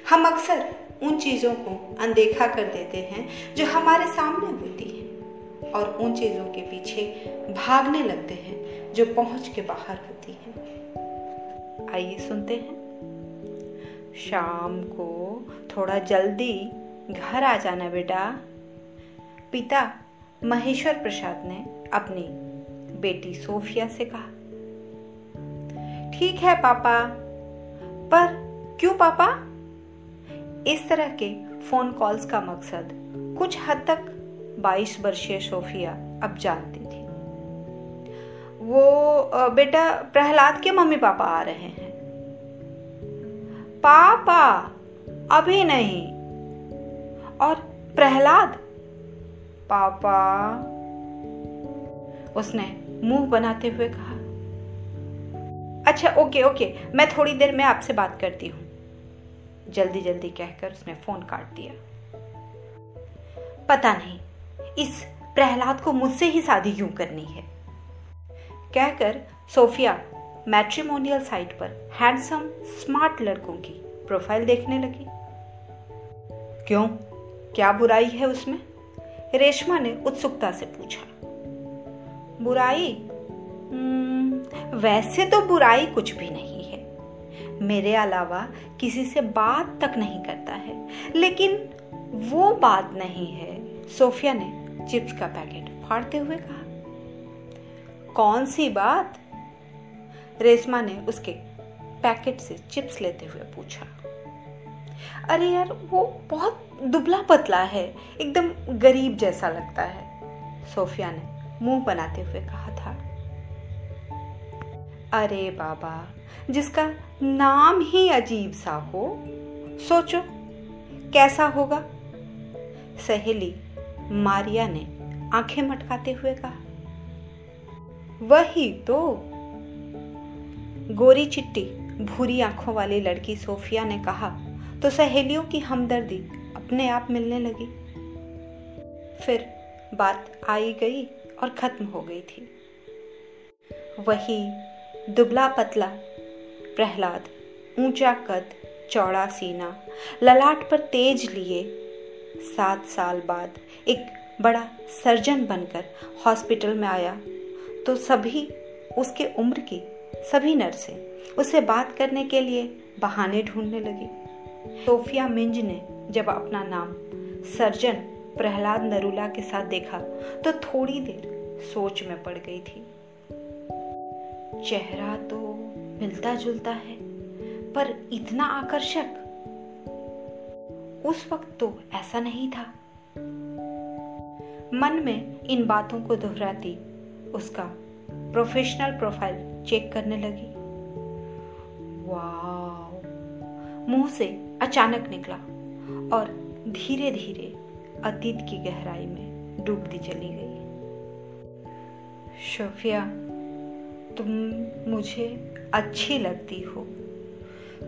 हम अक्सर उन चीज़ों को अनदेखा कर देते हैं जो हमारे सामने होती हैं और उन चीज़ों के पीछे भागने लगते हैं जो पहुँच के बाहर होती हैं। आइए सुनते हैं। शाम को थोड़ा जल्दी घर आ जाना बेटा। पिता महेश्वर प्रसाद ने अपनी बेटी सोफिया से कहा, ठीक है पापा, पर क्यों पापा? इस तरह के फ़ोन कॉल्स का मकसद कुछ हद तक 22 वर्षीय सोफिया अब जानती थी। वो बेटा प्रहलाद के मम्मी पापा आ रहे हैं। पापा, अभी नहीं। और प्रहलाद? पापा। उसने मुँह बनाते हुए कहा। अच्छा ओके ओके, मैं थोड़ी देर में आपसे बात करती हूँ। जल्दी जल्दी कहकर उसने फ़ोन काट दिया। पता नहीं इस प्रहलाद को मुझसे ही शादी क्यों करनी है? कहकर सोफिया मैट्रिमोनियल साइट पर हैंडसम स्मार्ट लड़कों की प्रोफ़ाइल देखने लगी। क्यों? क्या बुराई है उसमें? रेशमा ने उत्सुकता से पूछा। बुराई? हम्म, वैसे तो बुराई कुछ भी नहीं। मेरे अलावा किसी से बात तक नहीं करता है। लेकिन वो बात नहीं है, सोफिया ने चिप्स का पैकेट फाड़ते हुए कहा। कौन सी बात? रेशमा ने उसके पैकेट से चिप्स लेते हुए पूछा। अरे यार, वो बहुत दुबला पतला है, एकदम गरीब जैसा लगता है, सोफिया ने मुँह बनाते हुए कहा था। अरे बाबा जिसका नाम ही अजीब सा हो, सोचो, कैसा होगा? सहेली मारिया ने आँखें मटकाते हुए कहा। वही तो। गोरी चिट्टी भूरी आँखों वाली लड़की सोफिया ने कहा तो सहेलियों की हमदर्दी अपने आप मिलने लगी। फिर बात आई गई और खत्म हो गई थी। वही दुबला पतला प्रहलाद, ऊँचा कद, चौड़ा सीना, ललाट पर तेज लिए। सात साल बाद एक बड़ा सर्जन बनकर हॉस्पिटल में आया। तो सभी, उसके उम्र की सभी नर्सें उसे बात करने के लिए बहाने ढूँढने लगी। सोफिया मिंज ने जब अपना नाम सर्जन प्रहलाद नरूला के साथ देखा तो थोड़ी देर सोच में पड़ गई थी। चेहरा तो मिलता जुलता है, पर इतना आकर्षक, उस वक्त तो ऐसा नहीं था। मन में इन बातों को दोहराती उसका प्रोफेशनल प्रोफ़ाइल चेक करने लगी। वाह मुँह से अचानक निकला और धीरे धीरे अतीत की गहराई में डूबती चली गई। शोफिया, तुम मुझे अच्छी लगती हो।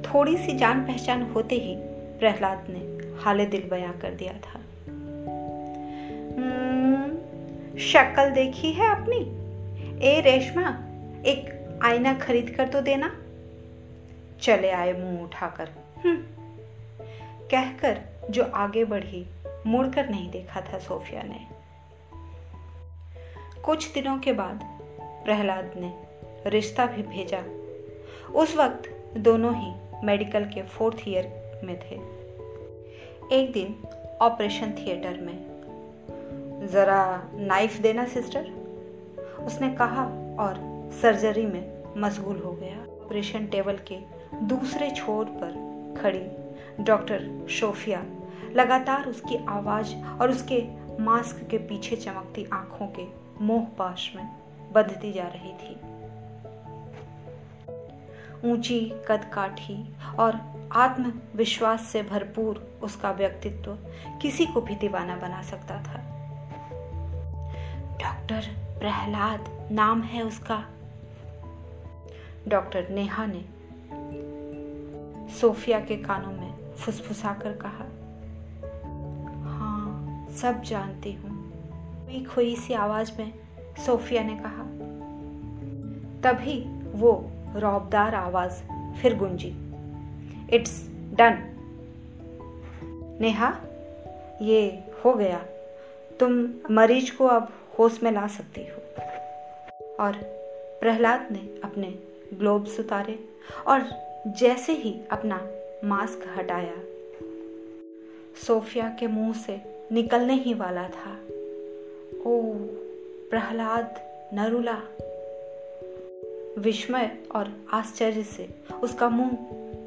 थोड़ी सी जान पहचान होते ही प्रहलाद ने हाल दिल बयां कर दिया था। हम्म, शक्ल देखी है अपनी? ए रेशमा एक आईना खरीद कर तो देना। चले आए मुँह उठाकर। हम्म। कहकर जो आगे बढ़ी मुड़कर नहीं देखा था सोफिया ने। कुछ दिनों के बाद प्रहलाद ने रिश्ता भी भेजा। उस वक्त दोनों ही मेडिकल के फोर्थ ईयर में थे। एक दिन ऑपरेशन थिएटर में। ज़रा नाइफ देना, सिस्टर? उसने कहा और सर्जरी में मशगूल हो गया। ऑपरेशन टेबल के दूसरे छोर पर खड़ी डॉक्टर शोफिया लगातार उसकी आवाज़ और उसके मास्क के पीछे चमकती आँखों के मोह पाश में बधती जा रही थी। ऊँची कद काठी और आत्मविश्वास से भरपूर उसका व्यक्तित्व किसी को भी दीवाना बना सकता था। डॉक्टर प्रहलाद नाम है उसका। डॉक्टर नेहा ने सोफिया के कानों में फुसफुसाकर कहा हाँ सब जानती हूँ। खोई खोई सी आवाज़ में सोफिया ने कहा, तभी वो रौबदार आवाज़, फिर गुंजी। It's done. नेहा, ये हो गया। तुम मरीज़ को अब होश में ला सकती हो। और प्रहलाद ने अपने ग्लोब्स उतारे और जैसे ही अपना मास्क हटाया, सोफिया के मुँह से निकलने ही वाला था। ओ, प्रहलाद नरुला। विस्मय और आश्चर्य से उसका मुँह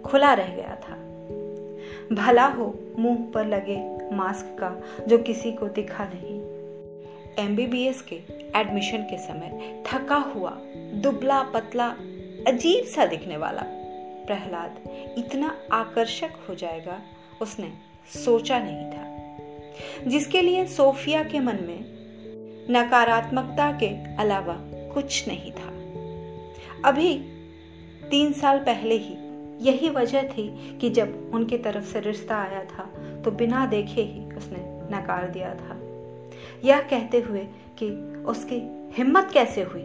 खुला रह गया था। भला हो, मुँह पर लगे मास्क का जो किसी को दिखा नहीं। एमबीबीएस के एडमिशन के समय थका हुआ, दुबला पतला, अजीब सा दिखने वाला प्रहलाद इतना आकर्षक हो जाएगा उसने सोचा नहीं था। जिसके लिए सोफिया के मन में नकारात्मकता के अलावा कुछ नहीं था। अभी तीन साल पहले ही यही वजह थी कि जब उनके तरफ़ से रिश्ता आया था तो बिना देखे ही उसने नकार दिया था। यह कहते हुए कि उसकी हिम्मत कैसे हुई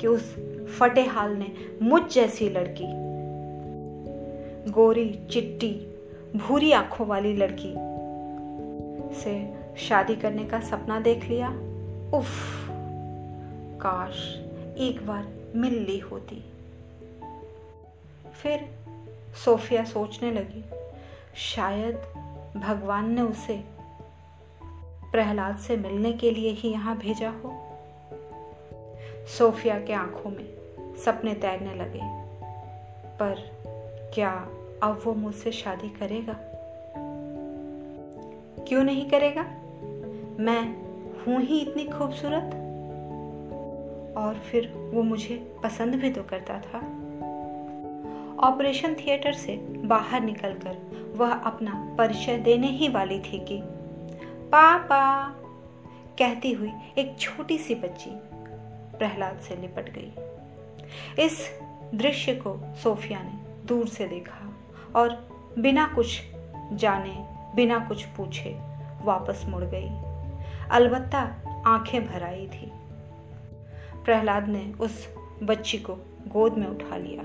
कि उस फटे हाल ने मुझ जैसी लड़की, गोरी चिट्टी, भूरी आँखों वाली लड़की से शादी करने का सपना देख लिया? उफ, काश एक बार मिल ली होती। फिर सोफिया सोचने लगी, शायद भगवान ने उसे प्रहलाद से मिलने के लिए ही यहाँ भेजा हो। सोफिया के आँखों में सपने तैरने लगे, पर क्या अब वो मुझसे शादी करेगा? क्यों नहीं करेगा? मैं हूँ ही इतनी खूबसूरत। और फिर वो मुझे पसंद भी तो करता था। ऑपरेशन थिएटर से बाहर निकलकर वह अपना परिचय देने ही वाली थी कि, पापा, कहती हुई एक छोटी सी बच्ची प्रहलाद से लिपट गई। इस दृश्य को सोफिया ने दूर से देखा और बिना कुछ जाने, बिना कुछ पूछे वापस मुड़ गई। अलबत्ता आँखें भर आई थी। प्रहलाद ने उस बच्ची को गोद में उठा लिया।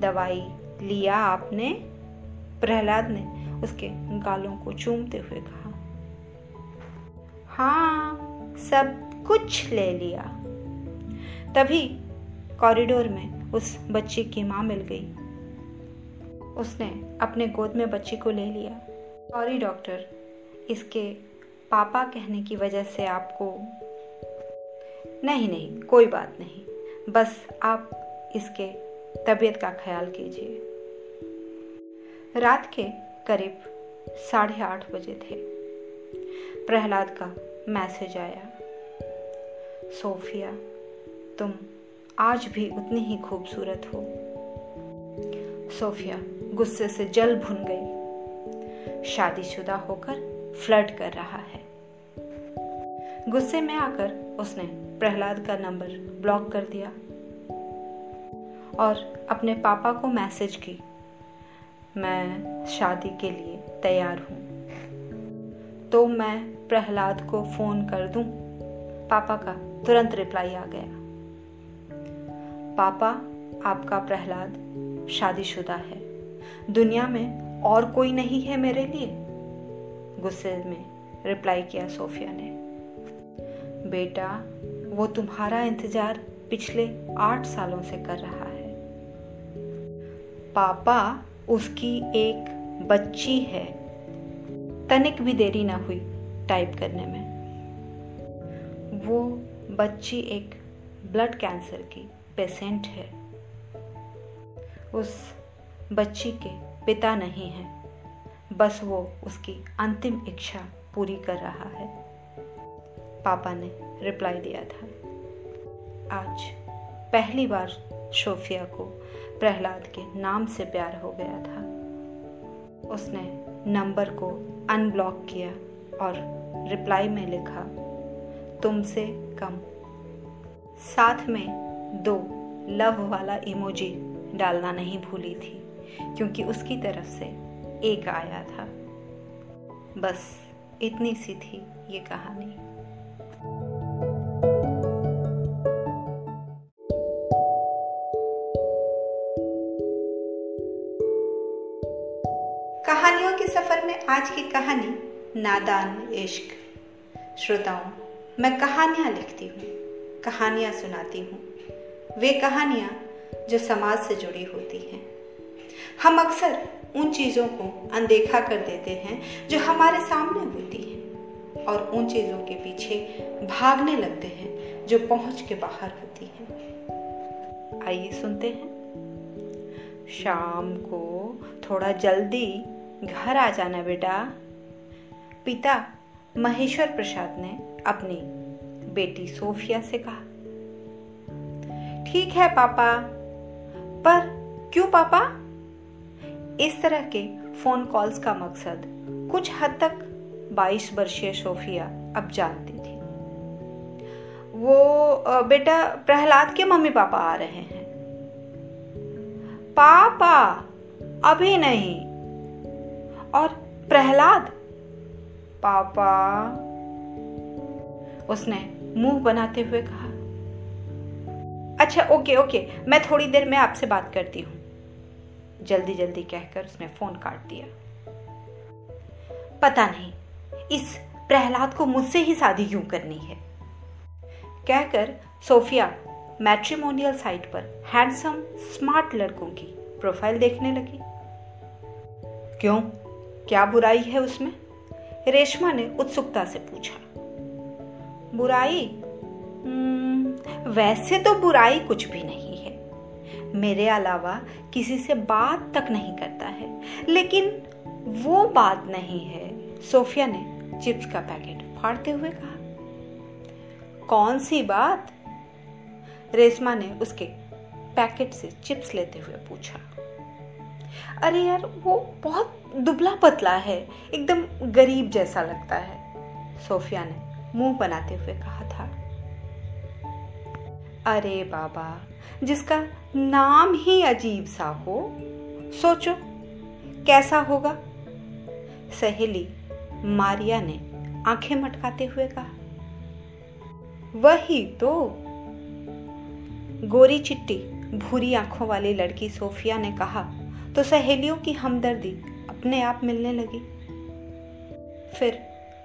दवाई लिया आपने? प्रहलाद ने उसके गालों को चूमते हुए कहा। हाँ सब कुछ ले लिया। तभी कॉरिडोर में उस बच्ची की माँ मिल गई। उसने अपने गोद में बच्ची को ले लिया। सॉरी डॉक्टर, इसके पापा कहने की वजह से आपको नहीं नहीं, कोई बात नहीं। बस आप इसके तबीयत का ख्याल कीजिए। रात के करीब साढ़े आठ बजे थे। प्रहलाद का मैसेज आया। सोफिया, तुम आज भी उतनी ही खूबसूरत हो। सोफिया गुस्से से जल भुन गई। शादीशुदा होकर फ्लर्ट कर रहा है। गुस्से में आकर उसने प्रहलाद का नंबर ब्लॉक कर दिया और अपने पापा को मैसेज की, मैं शादी के लिए तैयार हूँ। तो मैं प्रहलाद को फ़ोन कर दूँ? पापा का तुरंत रिप्लाई आ गया। पापा, आपका प्रहलाद शादीशुदा है। दुनिया में और कोई नहीं है मेरे लिए? गुस्से में रिप्लाई किया सोफिया ने। बेटा वो तुम्हारा इंतज़ार पिछले आठ सालों से कर रहा है। पापा, उसकी एक बच्ची है। तनिक भी देरी ना हुई टाइप करने में। वो बच्ची एक ब्लड कैंसर की पेशेंट है। उस बच्ची के पिता नहीं हैं। बस वो उसकी अंतिम इच्छा पूरी कर रहा है। पापा ने रिप्लाई दिया था। आज पहली बार शोफिया को प्रहलाद के नाम से प्यार हो गया था। उसने नंबर को अनब्लॉक किया और रिप्लाई में लिखा, तुमसे कम। साथ में दो लव वाला इमोजी डालना नहीं भूली थी, क्योंकि उसकी तरफ़ से एक आया था। बस इतनी सी थी ये कहानी। आज की कहानी नादान इश्क। श्रोताओं, मैं कहानियाँ लिखती हूँ, कहानियाँ सुनाती हूँ। वे कहानियाँ जो समाज से जुड़ी होती हैं। हम अक्सर उन चीज़ों को अनदेखा कर देते हैं जो हमारे सामने होती हैं और उन चीज़ों के पीछे भागने लगते हैं जो पहुँच के बाहर होती हैं। आइए सुनते हैं। शाम को थोड़ा जल्दी घर आ जाना बेटा। पिता महेश्वर प्रसाद ने अपनी बेटी सोफिया से कहा, ठीक है पापा, पर क्यों पापा? इस तरह के फ़ोन कॉल्स का मकसद कुछ हद तक 22 वर्षीय सोफिया अब जानती थी। वो बेटा प्रहलाद के मम्मी पापा आ रहे हैं। पापा, अभी नहीं। और प्रहलाद। पापा। उसने मुँह बनाते हुए कहा अच्छा ओके ओके, मैं थोड़ी देर में आपसे बात करती हूँ। जल्दी जल्दी कहकर उसने फ़ोन काट दिया। पता नहीं, इस प्रहलाद को मुझसे ही शादी क्यों करनी है? कहकर सोफिया मैट्रिमोनियल साइट पर हैंडसम, स्मार्ट लड़कों की प्रोफ़ाइल देखने लगी। क्यों? क्या बुराई है उसमें? रेशमा ने उत्सुकता से पूछा। बुराई? हम्म, वैसे तो बुराई कुछ भी नहीं है। मेरे अलावा किसी से बात तक नहीं करता है। लेकिन वो बात नहीं है सोफिया ने चिप्स का पैकेट फाड़ते हुए कहा। कौन सी बात? रेशमा ने उसके पैकेट से चिप्स लेते हुए पूछा। अरे यार, वो बहुत दुबला पतला है, एकदम गरीब जैसा लगता है। सोफिया ने मुँह बनाते हुए कहा था, अरे बाबा, जिसका नाम ही अजीब सा हो, सोचो, कैसा होगा? सहेली मारिया ने आँखें मटकाते हुए कहा, वही तो। गोरी चिट्टी भूरी आँखों वाली लड़की सोफिया ने कहा तो सहेलियों की हमदर्दी अपने आप मिलने लगी। फिर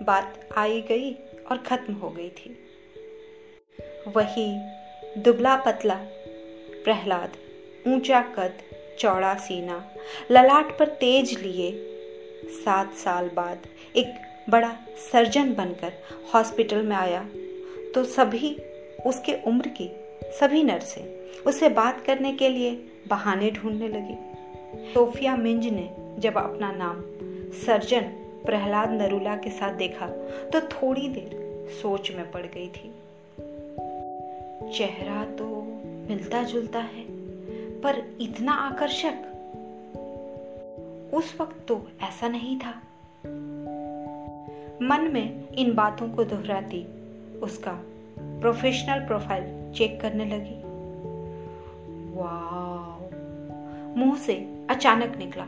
बात आई गई और खत्म हो गई थी। वही दुबला पतला प्रहलाद, ऊँचा कद, चौड़ा सीना, ललाट पर तेज लिए सात साल बाद एक बड़ा सर्जन बनकर हॉस्पिटल में आया। तो सभी उसके उम्र की सभी नर्सें उससे बात करने के लिए बहाने ढूँढने लगी। सोफिया मिंज ने जब अपना नाम सर्जन प्रहलाद नरूला के साथ देखा तो थोड़ी देर सोच में पड़ गई थी। चेहरा तो मिलता जुलता है, पर इतना आकर्षक। उस वक्त तो ऐसा नहीं था। मन में इन बातों को दोहराती उसका प्रोफेशनल प्रोफ़ाइल चेक करने लगी। वाह! मुँह से अचानक निकला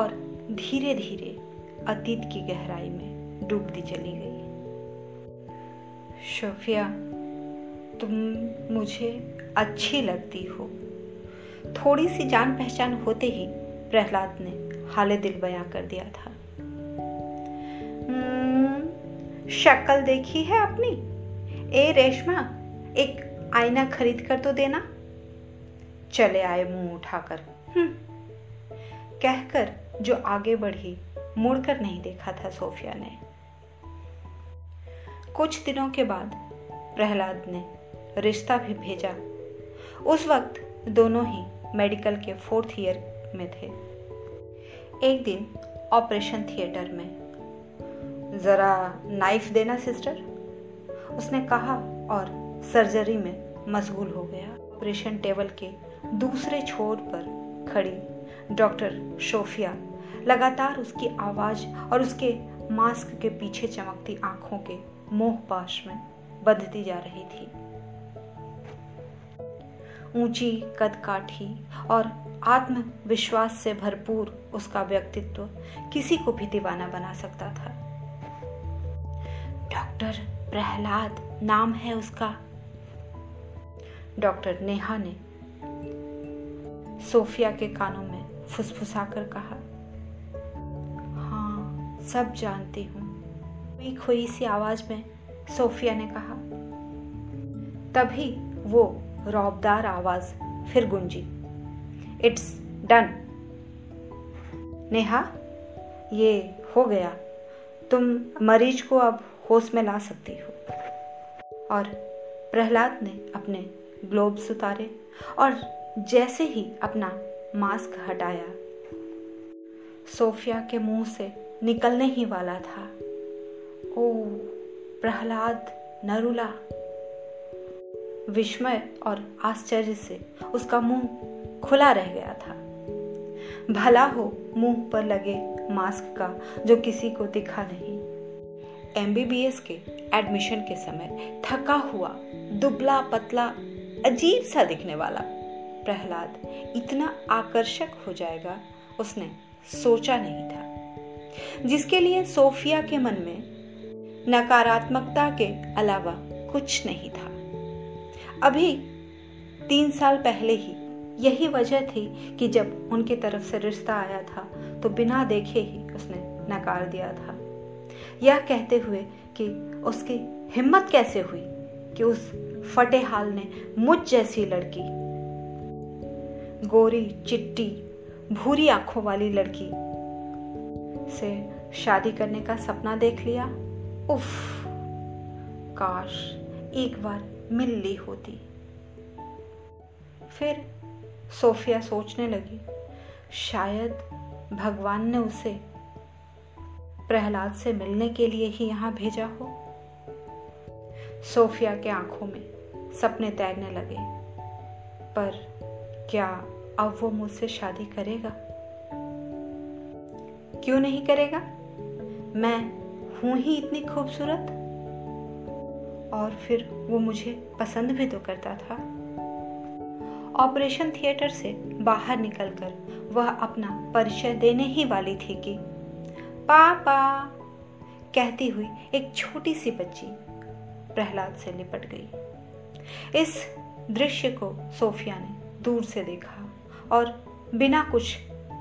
और धीरे धीरे अतीत की गहराई में डूबती चली गई। शोफिया तुम मुझे अच्छी लगती हो। थोड़ी सी जान पहचान होते ही प्रहलाद ने हाले दिल बयां कर दिया था। हम्म, शक्ल देखी है अपनी? ए रेशमा एक आईना खरीद कर तो देना? चले आए मुँह उठाकर। कहकर जो आगे बढ़ी, मुड़कर नहीं देखा था सोफिया ने। कुछ दिनों के बाद प्रहलाद ने रिश्ता भी भेजा। उस वक्त दोनों ही मेडिकल के फोर्थ ईयर में थे। एक दिन ऑपरेशन थिएटर में, ज़रा नाइफ देना, सिस्टर? उसने कहा और सर्जरी में मशगूल हो गया। ऑपरेशन टेबल के दूसरे छोर पर खड़ी। डॉक्टर शोफिया लगातार उसकी आवाज़ और उसके मास्क के पीछे चमकती आँखों के मोह पाश में बंधती जा रही थी। ऊँची कद काठी और आत्मविश्वास से भरपूर उसका व्यक्तित्व किसी को भी दीवाना बना सकता था। डॉक्टर प्रहलाद नाम है उसका। डॉक्टर नेहा ने सोफिया के कानों में फुसफुसाकर कहा हाँ सब जानती हूँ। कोई खोई सी आवाज़ में सोफिया ने कहा, तभी वो रौबदार आवाज़ फिर गुंजी। It's done. नेहा, ये हो गया। तुम मरीज़ को अब होश में ला सकती हो। और प्रहलाद ने अपने ग्लोब्स उतारे और जैसे ही अपना मास्क हटाया। सोफिया के मुँह से निकलने ही वाला था। ओ, प्रहलाद नरुला। विस्मय और आश्चर्य से उसका मुँह खुला रह गया था। भला हो, मुँह पर लगे मास्क का, जो किसी को दिखा नहीं। एमबीबीएस के एडमिशन के समय थका हुआ, दुबला पतला, अजीब सा दिखने वाला। प्रहलाद इतना आकर्षक हो जाएगा, उसने सोचा नहीं था। जिसके लिए सोफिया के मन में नकारात्मकता के अलावा कुछ नहीं था। अभी तीन साल पहले ही यही वजह थी कि जब उनकी तरफ़ से रिश्ता आया था तो बिना देखे ही उसने नकार दिया था। यह कहते हुए कि उसकी हिम्मत कैसे हुई कि उस फटे हाल ने मुझ जैसी लड़की गोरी, चिट्टी, भूरी आँखों वाली लड़की से शादी करने का सपना देख लिया। उफ, काश एक बार मिल ली होती। फिर सोफिया सोचने लगी, शायद भगवान ने उसे प्रहलाद से मिलने के लिए ही यहाँ भेजा हो। सोफिया के आँखों में सपने तैरने लगे, पर क्या अब वो मुझसे शादी करेगा? क्यों नहीं करेगा? मैं हूँ ही इतनी खूबसूरत। और फिर वो मुझे पसंद भी तो करता था। ऑपरेशन थिएटर से बाहर निकलकर वह अपना परिचय देने ही वाली थी कि, पापा! कहती हुई एक छोटी सी बच्ची प्रहलाद से लिपट गई। इस दृश्य को सोफिया ने दूर से देखा और बिना कुछ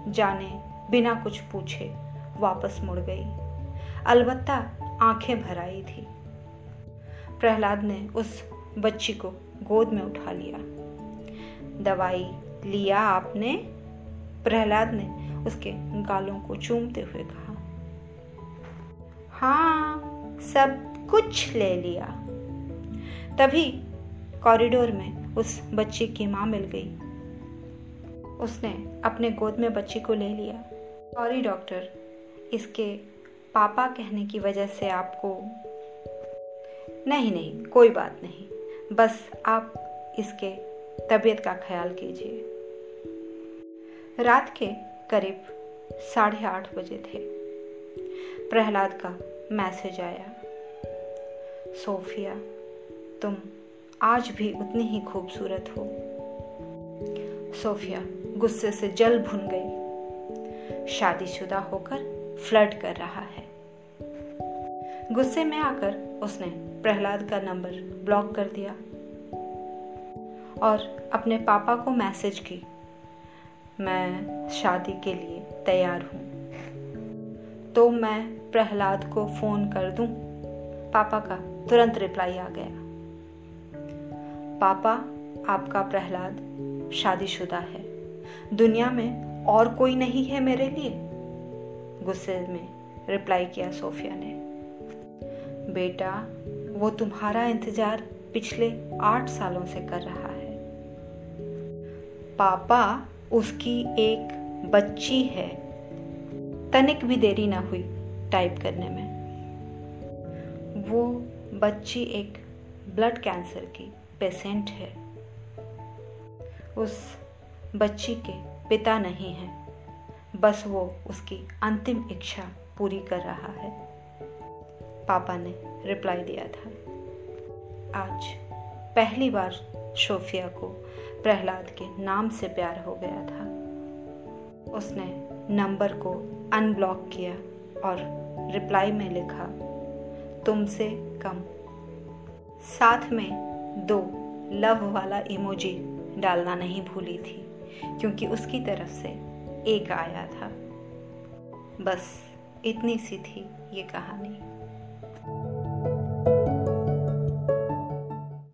जाने, बिना कुछ पूछे वापस मुड़ गई। अलबत्ता आँखें भर आई थी। प्रहलाद ने उस बच्ची को गोद में उठा लिया। दवाई लिया आपने? प्रहलाद ने उसके गालों को चूमते हुए कहा। हाँ सब कुछ ले लिया। तभी कॉरिडोर में उस बच्ची की माँ मिल गई। उसने अपने गोद में बच्ची को ले लिया। सॉरी डॉक्टर इसके पापा कहने की वजह से आपको नहीं नहीं, कोई बात नहीं। बस आप इसके तबीयत का ख्याल कीजिए। रात के करीब साढ़े आठ बजे थे। प्रहलाद का मैसेज आया। सोफिया, तुम आज भी उतनी ही खूबसूरत हो। सोफिया गुस्से से जल भुन गई। शादीशुदा होकर फ्लर्ट कर रहा है। गुस्से में आकर उसने प्रहलाद का नंबर ब्लॉक कर दिया। और अपने पापा को मैसेज की, मैं शादी के लिए तैयार हूँ। तो मैं प्रहलाद को फ़ोन कर दूँ? पापा का तुरंत रिप्लाई आ गया। पापा, आपका प्रहलाद शादीशुदा है। दुनिया में और कोई नहीं है मेरे लिए? गुस्से में रिप्लाई किया सोफिया ने। बेटा, वो तुम्हारा इंतज़ार पिछले आठ सालों से कर रहा है। पापा, उसकी एक बच्ची है। तनिक भी देरी ना हुई टाइप करने में। वो बच्ची एक ब्लड कैंसर की पेशेंट है। उस बच्ची के पिता नहीं है। बस वो उसकी अंतिम इच्छा पूरी कर रहा है। पापा ने रिप्लाई दिया था। आज पहली बार शोफिया को प्रहलाद के नाम से प्यार हो गया था। उसने नंबर को अनब्लॉक किया और रिप्लाई में लिखा, तुमसे कम। साथ में दो, लव वाला इमोजी डालना नहीं भूली थी, क्योंकि उसकी तरफ़ से एक आया था। बस, इतनी सी थी ये कहानी।